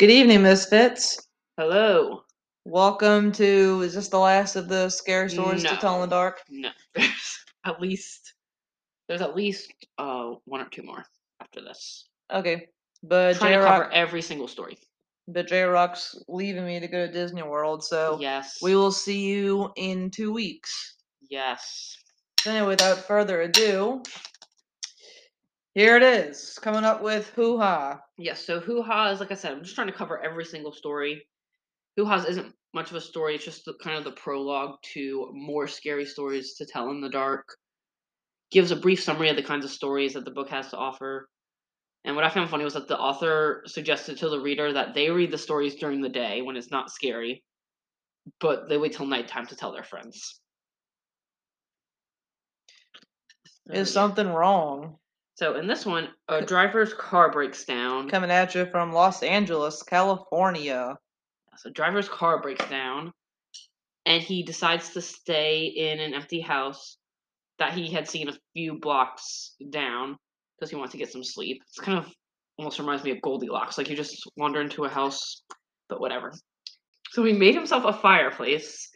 Good evening, Misfits. Hello. Welcome to. Is this the last of the scary stories to tell in the dark? No, there's at least there's at least uh one or two more after this. Okay, but Trying J to cover Rock, every single story. but J Rock's leaving me to go to Disney World, so yes. we will see you in two weeks. Yes. Anyway, without further ado, here it is, coming up with hoo ha. Yes. So Hoo Ha's, like I said, I'm just trying to cover every single story. Hoo Ha's isn't much of a story. It's just the, kind of the prologue to more scary stories to tell in the dark. Gives a brief summary of the kinds of stories that the book has to offer. And what I found funny was that the author suggested to the reader that they read the stories during the day when it's not scary, but they wait till nighttime to tell their friends. Is something wrong? So in this one, a driver's car breaks down. Coming at you from Los Angeles, California. So driver's car breaks down, and he decides to stay in an empty house that he had seen a few blocks down because he wants to get some sleep. It's kind of almost reminds me of Goldilocks, like you just wander into a house, but whatever. So he made himself a fireplace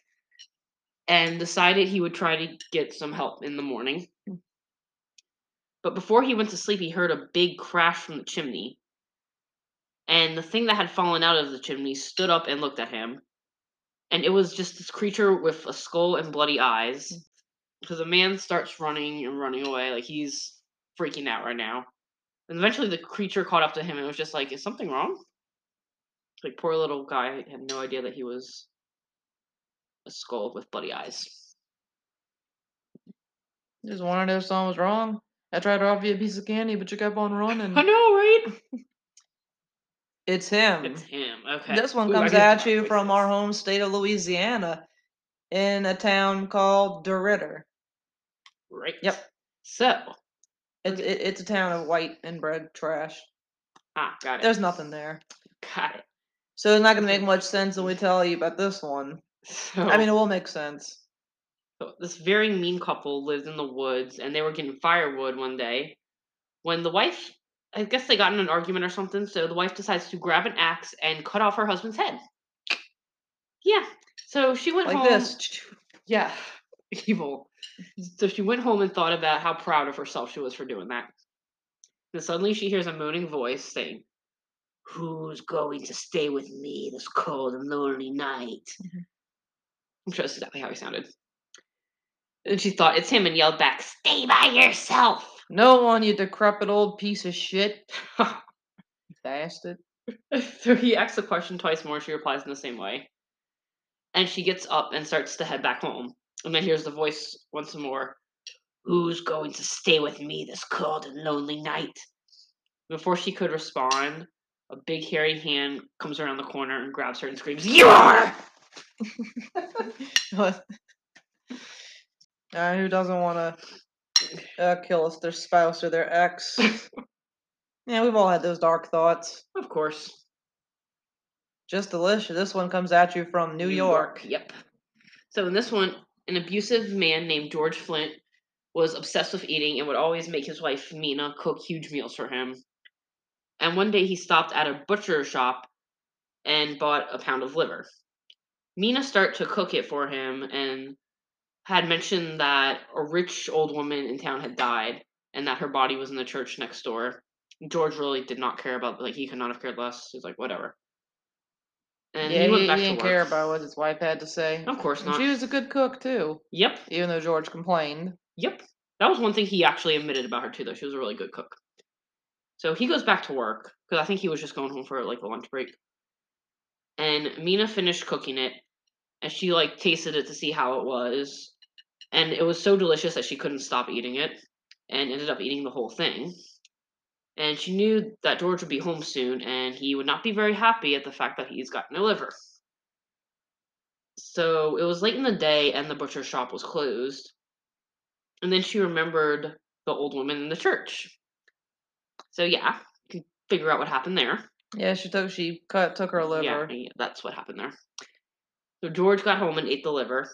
and decided he would try to get some help in the morning. But before he went to sleep, he heard a big crash from the chimney. And the thing that had fallen out of the chimney stood up and looked at him. And it was just this creature with a skull and bloody eyes. Mm. So the man starts running and running away, like he's freaking out right now. And eventually the creature caught up to him and was just like, Is something wrong? Like, poor little guy had no idea that he was a skull with bloody eyes. Just wondered if something was wrong. I tried to offer you a piece of candy, but you kept on running. I know, right? It's him. It's him. Okay. This one Ooh, comes at you from our home state of Louisiana in a town called DeRidder. Right. Yep. So, It's it, it's a town of white inbred trash. ah, got it. There's nothing there. Got it. So it's not going to make much sense when we tell you about this one. So, I mean, it will make sense. So this very mean couple lived in the woods and they were getting firewood one day when the wife I guess they got in an argument or something, so the wife decides to grab an axe and cut off her husband's head. Yeah. So she went Like home. this. Yeah. Evil. So she went home and thought about how proud of herself she was for doing that. Then suddenly she hears a moaning voice saying, Who's going to stay with me this cold and lonely night? I'm sure that's exactly how he sounded. And she thought it's him and yelled back, Stay by yourself! No one, you decrepit old piece of shit. Bastard. so he asks the question twice more. She replies in the same way. And she gets up and starts to head back home. And then hears the voice once more Who's going to stay with me this cold and lonely night? Before she could respond, a big hairy hand comes around the corner and grabs her and screams, You are! Uh, who doesn't want to uh, kill us, their spouse or their ex? yeah, we've all had those dark thoughts. Of course. Just delicious. This one comes at you from New, York. Yep. So in this one, an abusive man named George Flint was obsessed with eating and would always make his wife Mina cook huge meals for him. And one day he stopped at a butcher shop and bought a pound of liver. Mina started to cook it for him and had mentioned that a rich old woman in town had died and that her body was in the church next door. George really did not care about like he could not have cared less. He's like, whatever. And yeah, he went he, he to didn't care about what his wife had to say. Of course And not. she was a good cook too, Yep. even though George complained. Yep. That was one thing he actually admitted about her too, though. She was a really good cook. So he goes back to work because I think he was just going home for like a lunch break. And Mina finished cooking it, and she like tasted it to see how it was, and it was so delicious that she couldn't stop eating it, and ended up eating the whole thing. And she knew that George would be home soon, and he would not be very happy at the fact that he's got no liver. So it was late in the day, and the butcher shop was closed. And then she remembered the old woman in the church. So yeah, you can figure out what happened there. Yeah, she took she cut took her liver. Yeah, yeah, that's what happened there. So George got home and ate the liver,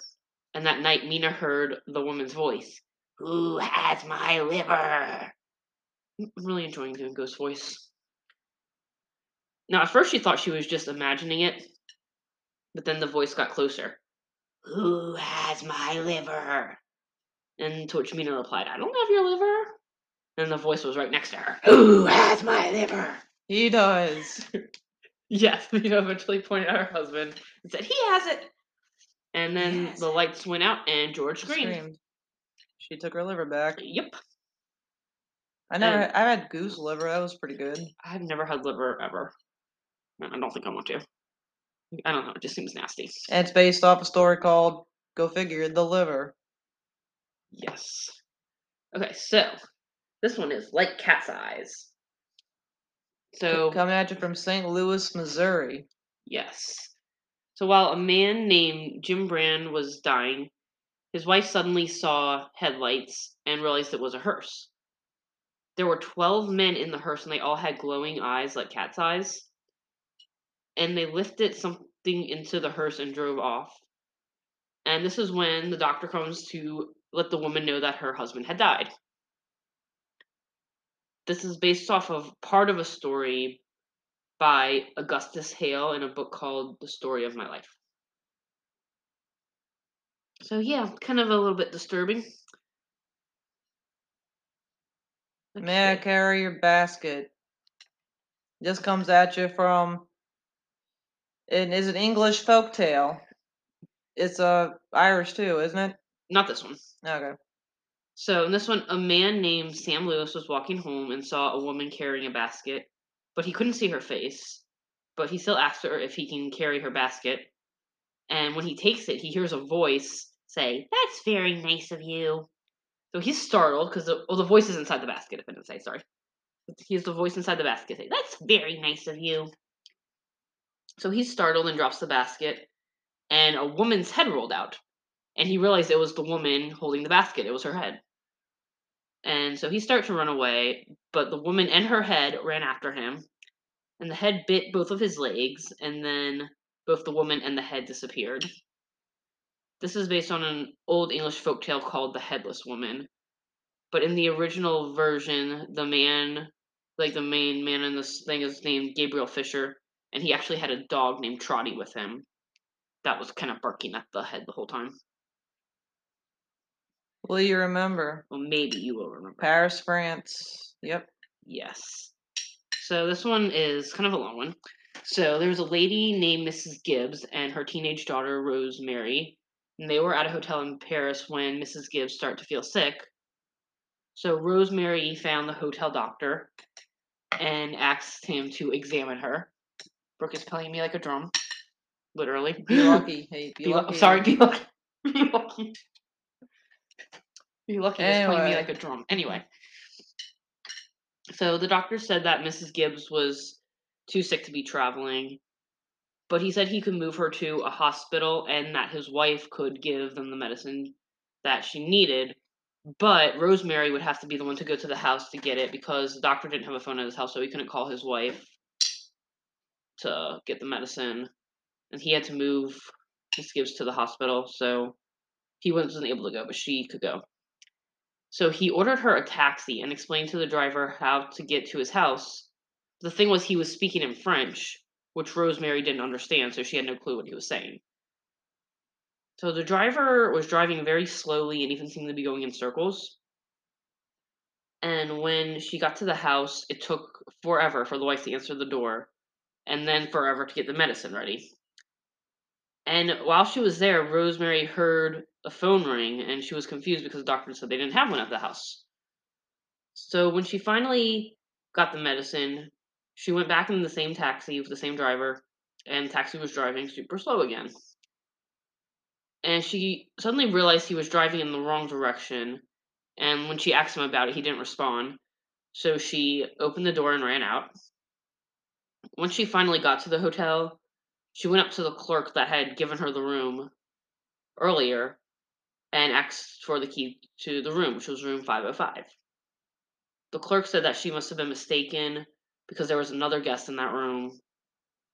and that night Mina heard the woman's voice. Who has my liver? I'm really enjoying doing Ghost voice. Now, at first, she thought she was just imagining it, but then the voice got closer. Who has my liver? And to which Mina replied, I don't have your liver. And the voice was right next to her. Who has my liver? He does. Yes, Mina eventually pointed at her husband and said, He has it. And then Yes. the lights went out and George screamed. Screamed. She took her liver back. Yep. I never. And- had- I had goose liver. That was pretty good. I've never had liver ever. I don't think I want to. I don't know. It just seems nasty. And it's based off a story called "Go Figure" the liver. Yes. Okay, so this one is like cat's eyes. So Coming at you from St. Louis, Missouri. yes. So while a man named Jim Brand was dying, his wife suddenly saw headlights and realized it was a hearse. There were 12 men in the hearse and they all had glowing eyes like cat's eyes. And they lifted something into the hearse and drove off. And this is when the doctor comes to let the woman know that her husband had died. This is based off of part of a story by Augustus Hare in a book called The Story of My Life. So, yeah, kind of a little bit disturbing. May I Okay. carry your basket? This comes at you from. It is an English folk tale. It's uh, Irish too, isn't it? Not this one. Okay. So in this one, a man named Sam Lewis was walking home and saw a woman carrying a basket, but he couldn't see her face. But he still asked her if he can carry her basket. And when he takes it, he hears a voice say, "That's very nice of you." So he's startled because the, well, the voice is inside the basket. If I didn't say, sorry. He hears the voice inside the basket say, "That's very nice of you." So he's startled and drops the basket, and a woman's head rolled out, and he realized it was the woman holding the basket. It was her head. And so he started to run away, but the woman and her head ran after him, and the head bit both of his legs, and then both the woman and the head disappeared. This is based on an old English folktale called The Headless Woman. But in the original version, the man, like the main man in this thing, is named Gabriel Fisher, and he actually had a dog named Trotty with him that was kind of barking at the head the whole time. Will you remember? Well, maybe you will remember. Paris, France. Yep. Yes. So this one is kind of a long one. So there was a lady named Mrs. Gibbs and her teenage daughter Rosemary, and they were at a hotel in Paris when Mrs. Gibbs started to feel sick. So Rosemary found the hotel doctor and asked him to examine her. Brooke is playing me like a drum, literally. Be lucky. Hey, be, Be lu- lucky. sorry, be lucky. Be lucky. Be lucky is playing me like a drum. Anyway. So the doctor said that Mrs. Gibbs was too sick to be traveling, but he said he could move her to a hospital and that his wife could give them the medicine that she needed. But Rosemary would have to be the one to go to the house to get it because the doctor didn't have a phone at his house, so he couldn't call his wife to get the medicine. And he had to move Mrs. Gibbs to the hospital, so he wasn't able to go, but she could go. So he ordered her a taxi and explained to the driver how to get to his house. The thing was, he was speaking in French, which Rosemary didn't understand, so she had no clue what he was saying. So the driver was driving very slowly and even seemed to be going in circles. And when she got to the house, it took forever for the wife to answer the door, and then forever to get the medicine ready. And while she was there, Rosemary heard a phone ring and she was confused because the doctor said they didn't have one at the house. So when she finally got the medicine, she went back in the same taxi with the same driver, and the taxi was driving super slow again. And she suddenly realized he was driving in the wrong direction, and when she asked him about it, he didn't respond. So she opened the door and ran out. Once she finally got to the hotel, she went up to the clerk that had given her the room earlier and asked for the key to the room, which was room 505. The clerk said that she must have been mistaken because there was another guest in that room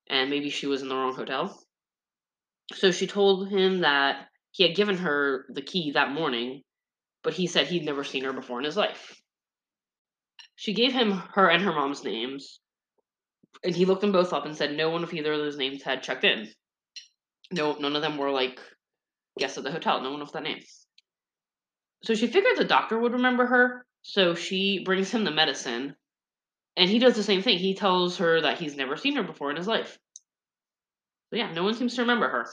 and maybe she was in the wrong hotel. So she told him that he had given her the key that morning, but he said he'd never seen her before in his life. She gave him her and her mom's names, and he looked them both up and said no one with either of those names had checked in. No, none of them were like guests at the hotel. No one with that name. So she figured the doctor would remember her. So she brings him the medicine, and he does the same thing. He tells her that he's never seen her before in his life. Yeah, no one seems to remember her.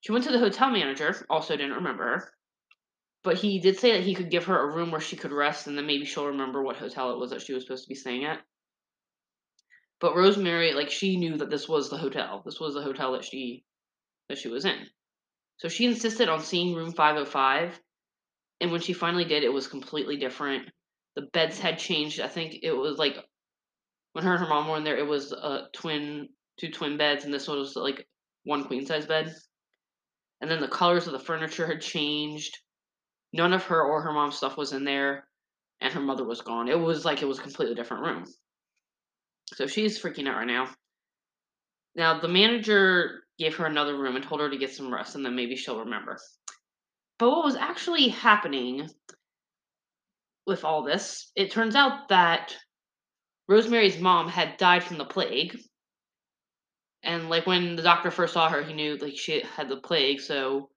She went to the hotel manager, also didn't remember her. But he did say that he could give her a room where she could rest and then maybe she'll remember what hotel it was that she was supposed to be staying at. But Rosemary, like she knew that this was the hotel. This was the hotel that she that she was in. So she insisted on seeing room 505. And when she finally did, it was completely different. The beds had changed. I think it was like when her and her mom were in there, it was a twin two twin beds, and this one was like one queen size bed. And then the colors of the furniture had changed. None of her or her mom's stuff was in there, and her mother was gone. It was like it was a completely different room. So she's freaking out right now. Now, the manager gave her another room and told her to get some rest, and then maybe she'll remember. But what was actually happening with all this, it turns out that Rosemary's mom had died from the plague, and like when the doctor first saw her, he knew like she had the plague, so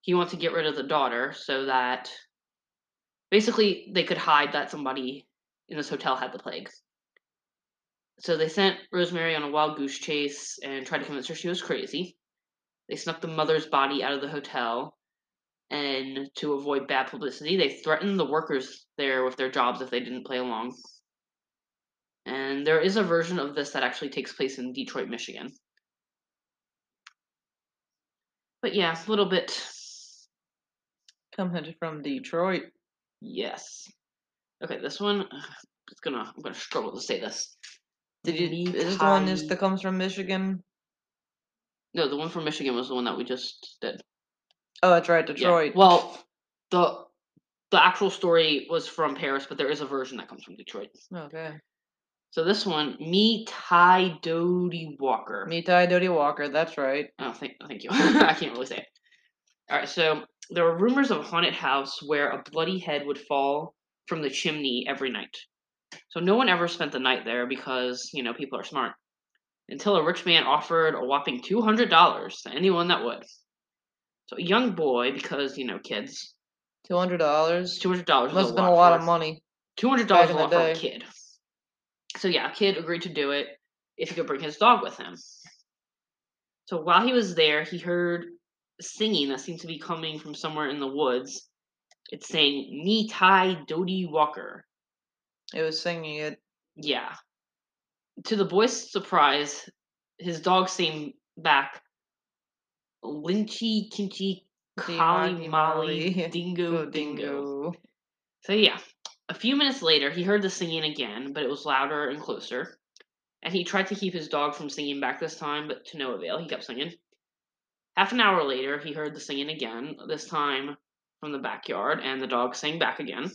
he wants to get rid of the daughter so that basically they could hide that somebody in this hotel had the plague. So they sent Rosemary on a wild goose chase and tried to convince her she was crazy. They snuck the mother's body out of the hotel, and to avoid bad publicity, they threatened the workers there with their jobs if they didn't play along. And there is a version of this that actually takes place in Detroit, Michigan. But yeah, a little bit. Coming from Detroit. Yes. Okay, this one. It's gonna. I'm gonna struggle to say this. Did you? Is this the one this, that comes from Michigan? No, the one from Michigan was the one that we just did. Oh, that's right, Detroit. Yeah. Well, the the actual story was from Paris, but there is a version that comes from Detroit. Okay. So this one, Me Ty Doty Walker. Me Ty Doty Walker, that's right. Oh, thank, thank you. I can't really say it. All right, so there were rumors of a haunted house where a bloody head would fall from the chimney every night. So no one ever spent the night there because, you know, people are smart. Until a rich man offered a whopping $200 to anyone that would. So a young boy, because, you know, kids. $200? $200 Must have been a lot of money. $200 a lot for a kid. So yeah, a kid agreed to do it if he could bring his dog with him. So while he was there, he heard singing that seemed to be coming from somewhere in the woods. It's saying "Me Tai Doty Walker." It was singing it. Yeah. To the boy's surprise, his dog sang back, "Lynchy Kinchy Kali Molly Dingo Dingo." So yeah, a few minutes later, he heard the singing again, but it was louder and closer. And he tried to keep his dog from singing back this time, but to no avail. He kept singing. Half an hour later, he heard the singing again, this time from the backyard, and the dog sang back again.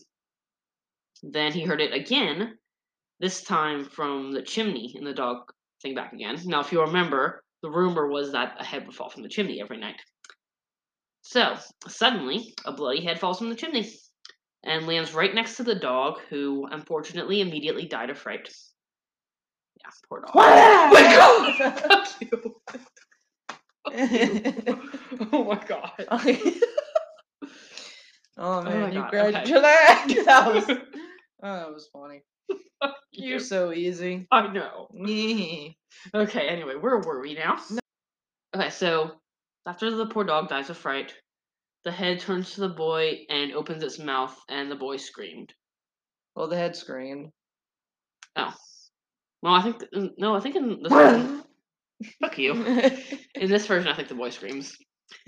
Then he heard it again, this time from the chimney, and the dog sang back again. Now, if you remember, the rumor was that a head would fall from the chimney every night. So, suddenly, a bloody head falls from the chimney and lands right next to the dog, who unfortunately immediately died of fright. Yeah, poor dog. What? Fuck you. oh my god. oh, oh man, my you God, grabbed okay. That was, oh, that was funny. You. You're so easy. I know. Okay, anyway, where were we now? Okay, so after the poor dog dies of fright, the head turns to the boy and opens its mouth, and the boy screamed. Well, the head screamed. Oh. Well, I think th- no, I think in this version, fuck you. In this version, I think the boy screams.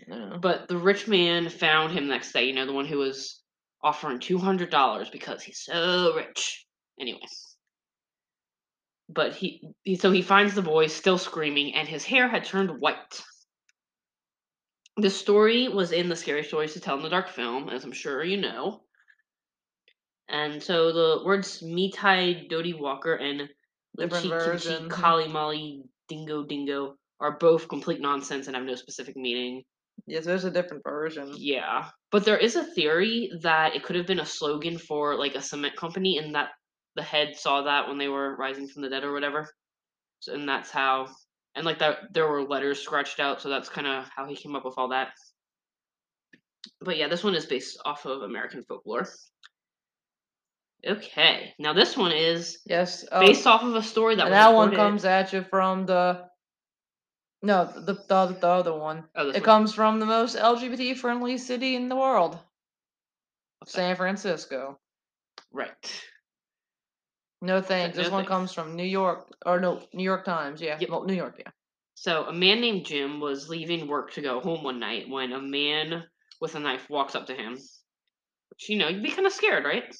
No. But the rich man found him next day. You know, the one who was offering two hundred dollars because he's so rich. Anyway, but he, he so he finds the boy still screaming, and his hair had turned white. The story was in the Scary Stories to Tell in the Dark film, as I'm sure you know. And so the words Mitai Dodi Walker and Lichi Kimchi. Kali Mali Dingo Dingo are both complete nonsense and have no specific meaning. Yes, there's a different version. Yeah. But there is a theory that it could have been a slogan for like a cement company and that the head saw that when they were rising from the dead or whatever. So, and that's how, and like that, there were letters scratched out, so that's kind of how he came up with all that. But yeah, this one is based off of American folklore. Okay, now this one is Yes. Oh, based off of a story that and that one comes at you from the. No, the the, other- the other one. Oh, this It one. comes from the most LGBT friendly city in the world, What's? San Francisco. Right. No thanks. no This one thanks. comes from New York, or no, New York Times. Yeah, Yep. well, New York. Yeah. So, a man named Jim was leaving work to go home one night when a man with a knife walks up to him. Which, you know, you'd be kind of scared, right?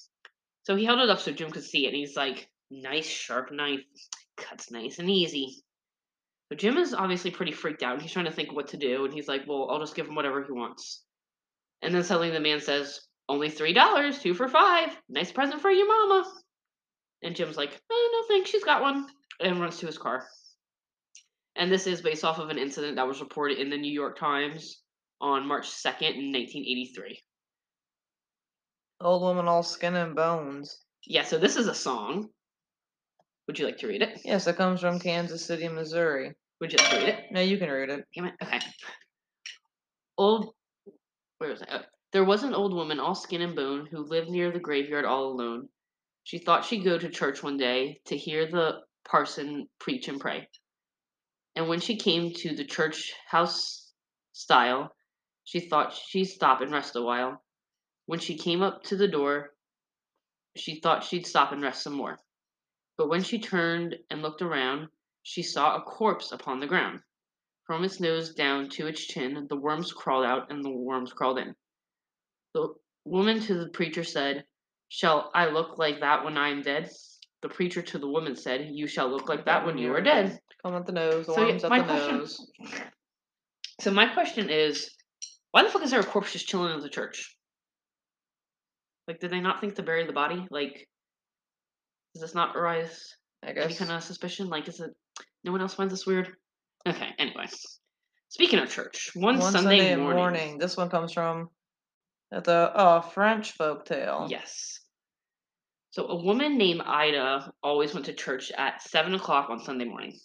So he held it up so Jim could see it, and he's like, nice, sharp knife. Cuts nice and easy. So Jim is obviously pretty freaked out, and he's trying to think what to do, and he's like, well, I'll just give him whatever he wants. And then suddenly the man says, only $3, two for five. Nice present for your mama. And Jim's like, oh, no thanks, she's got one. And runs to his car. And this is based off of an incident that was reported in the New York Times on March 2nd 1983. Old woman, all skin and bones. Yeah, so this is a song. Would you like to read it? Yes, it comes from Kansas City, Missouri. Would you read it? No, you can read it. Damn it. Okay. Old. Where was I? Oh. There was an old woman, all skin and bone, who lived near the graveyard all alone. She thought she'd go to church one day to hear the parson preach and pray. And when she came to the church house style, she thought she'd stop and rest a while. When she came up to the door, she thought she'd stop and rest some more. But when she turned and looked around, she saw a corpse upon the ground. From its nose down to its chin, the worms crawled out and the worms crawled in. The woman to the preacher said, Shall I look like that when I am dead? The preacher to the woman said, You shall look like that when you are dead. Come at the nose, the So, yeah, worms at my the question- nose. So, my question is, why the fuck is there a corpse just chilling in the church? Like, did they not think to bury the body? Like, does this not arise I any kind of suspicion? Like, is it no one else finds this weird? Okay, anyway. Speaking of church, one, One Sunday, morning, This one comes from the oh French folk tale. Yes. So a woman named Ida always went to church at seven o'clock on Sunday morning.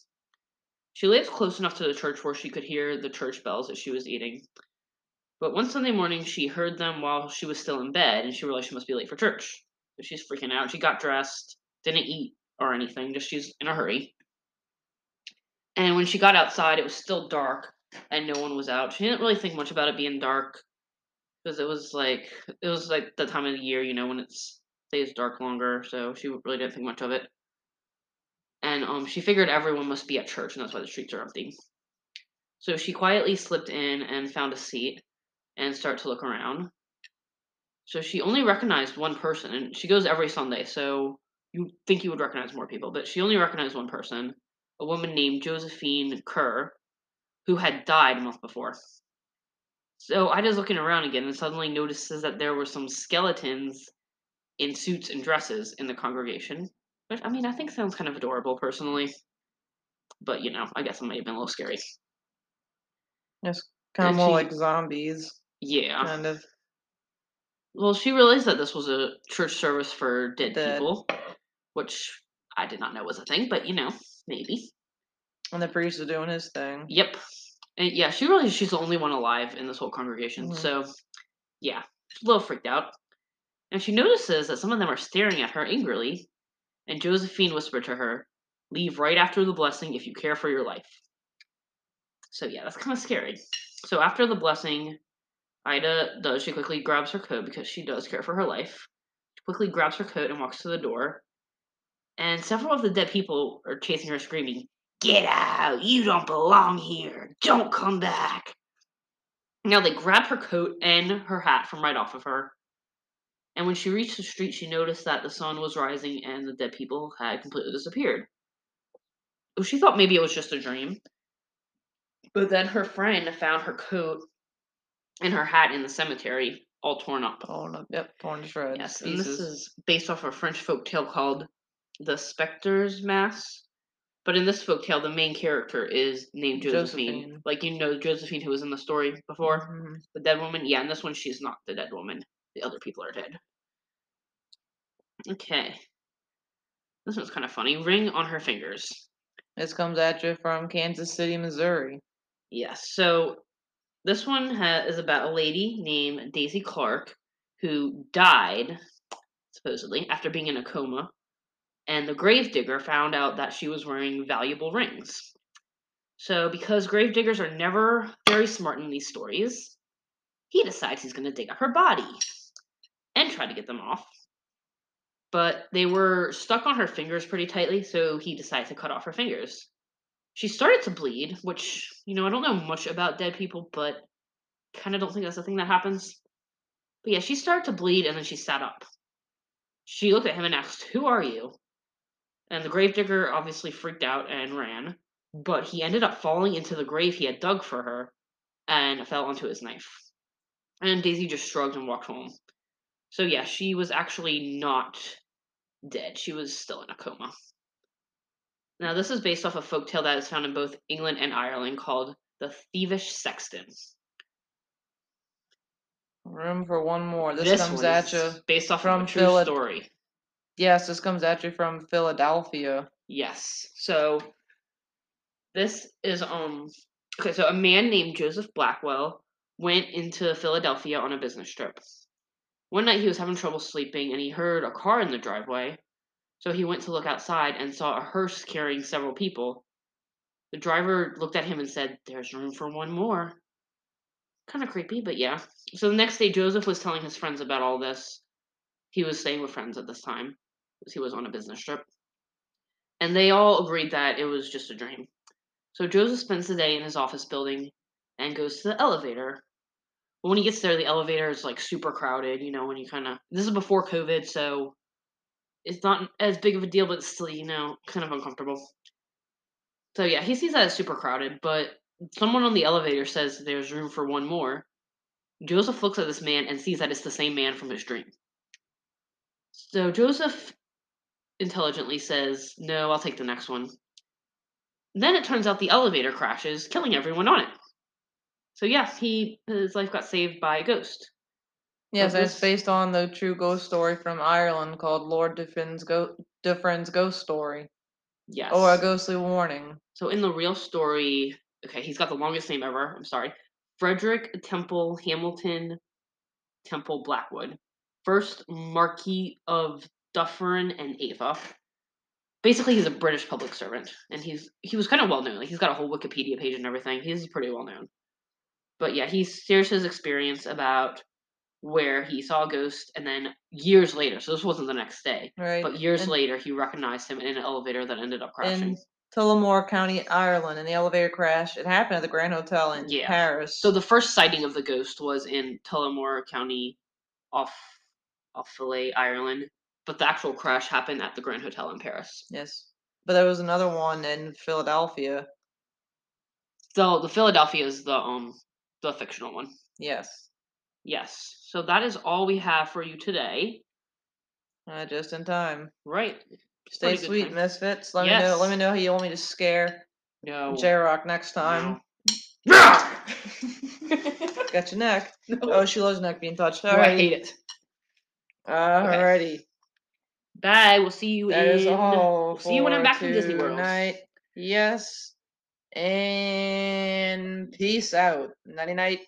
She lived close enough to the church where she could hear the church bells as she was eating. But one Sunday morning, she heard them while she was still in bed, and she realized she must be late for church. So she's freaking out. She got dressed, didn't eat or anything, just she's in a hurry. And when she got outside, it was still dark, and no one was out. She didn't really think much about it being dark, because it was like it was like the time of the year, you know, when it's stays dark longer. So she really didn't think much of it. And um, she figured everyone must be at church, and that's why the streets are empty. So she quietly slipped in and found a seat, and started to look around. So she only recognized one person, and she goes every Sunday. So you think you would recognize more people, but she only recognized one person, a woman named Josephine Kerr, who had died a month before. So Ida's looking around again and suddenly notices that there were some skeletons in suits and dresses in the congregation. Which, I mean, I think sounds kind of adorable personally. But, you know, I guess it might have been a little scary. Just kind of more like zombies, Yeah. kind of. Well, she realized that this was a church service for dead, Dead. people, which I did not know was a thing, but, you know, maybe. And the priest is doing his thing. Yep. And yeah, she realizes she's the only one alive in this whole congregation. Mhm. So, yeah, she's a little freaked out. And she notices that some of them are staring at her angrily. And Josephine whispered to her, Leave right after the blessing if you care for your life. So, yeah, that's kind of scary. So, after the blessing, Ida does, she quickly grabs her coat because she does care for her life. She quickly grabs her coat and walks to the door. And several of the dead people are chasing her, screaming, Get out! You don't belong here! Don't come back! Now they grab her coat and her hat from right off of her. And when she reached the street, she noticed that the sun was rising and the dead people had completely disappeared. She thought maybe it was just a dream. But then her friend found her coat and her hat in the cemetery, all torn up. Torn up. Yep, torn to shreds. Yes, and this is based off a French folk tale called The Spectre's Mass. But in this folk tale, the main character is named Josephine. Josephine. Like you know Josephine who was in the story before, Mhm. the dead woman. Yeah, in this one she's not the dead woman. The other people are dead. Okay. This one's kind of funny. Ring on her fingers. This comes at you from Kansas City, Missouri. Yes. So this one ha- is about a lady named Daisy Clark who died supposedly after being in a coma, and the gravedigger found out that she was wearing valuable rings. So, because gravediggers are never very smart in these stories, he decides he's going to dig up her body and try to get them off. But they were stuck on her fingers pretty tightly, so he decides to cut off her fingers. She started to bleed, which, you know, I don't know much about dead people, but kind of don't think that's a thing that happens. But yeah, she started to bleed and then she sat up. She looked at him and asked, Who are you? And the gravedigger obviously freaked out and ran, but he ended up falling into the grave he had dug for her and fell onto his knife. And Daisy just shrugged and walked home. So yeah, she was actually not dead. She was still in a coma. Now, this is based off a folktale that is found in both England and Ireland called the Thievish Sexton. Room for one more. This, comes at you. based off from of a true Phila- story. Yes, this comes you from Philadelphia. Yes. So this is um okay, so a man named Joseph Blackwell went into Philadelphia on a business trip. One night he was having trouble sleeping and he heard a car in the driveway. So he went to look outside and saw a hearse carrying several people. The driver looked at him and said, There's room for one more. Kind of creepy, but yeah. So the next day, Joseph was telling his friends about all this. He was staying with friends at this time because he was on a business trip. And they all agreed that it was just a dream. So Joseph spends the day in his office building and goes to the elevator. When he gets there, the elevator is like super crowded. You know, when you kind of. This is before COVID, so it's not as big of a deal, but still, you know, kind of uncomfortable. So yeah, he sees that it's super crowded, but someone on the elevator says there's room for one more. Joseph looks at this man and sees that it's the same man from his dream. So Joseph intelligently says, No, I'll take the next one. Then it turns out the elevator crashes, killing everyone on it. So yes, he his life got saved by a ghost. Yes, it's this- based on the true ghost story from Ireland called Lord Dufferin's Go- Ghost Story. Oh, yes. Or a ghostly warning. So in the real story, okay, he's got the longest name ever. I'm sorry. Frederick Temple Hamilton Temple Blackwood. First Marquis of Dufferin and Ava. Basically, he's a British public servant, and he's he was kind of well known. Like he's got a whole Wikipedia page and everything. He's pretty well known. But yeah, he shares his experience about where he saw a ghost, and then years later. So this wasn't the next day, Right. but years in, later, he recognized him in an elevator that ended up crashing. in Tullamore County, Ireland, in the elevator crash. It happened at the Grand Hotel in Yeah. Paris. So the first sighting of the ghost was in Tullamore County, off off Ireland. But the actual crash happened at the Grand Hotel in Paris. yes. But there was another one in Philadelphia. So the Philadelphia is the um the fictional one. Yes. Yes. So that is all we have for you today. Uh, just in time. Right. Stay sweet, time. misfits. Let me know. Let me know how you want me to scare No. J-Rock next time. No. Got your neck. No. Oh, she loves neck being touched. Oh, I hate it. Alrighty. Bye. We'll see you That in. is all. see you when I'm back from Disney World. Yes. And peace out. Nighty night.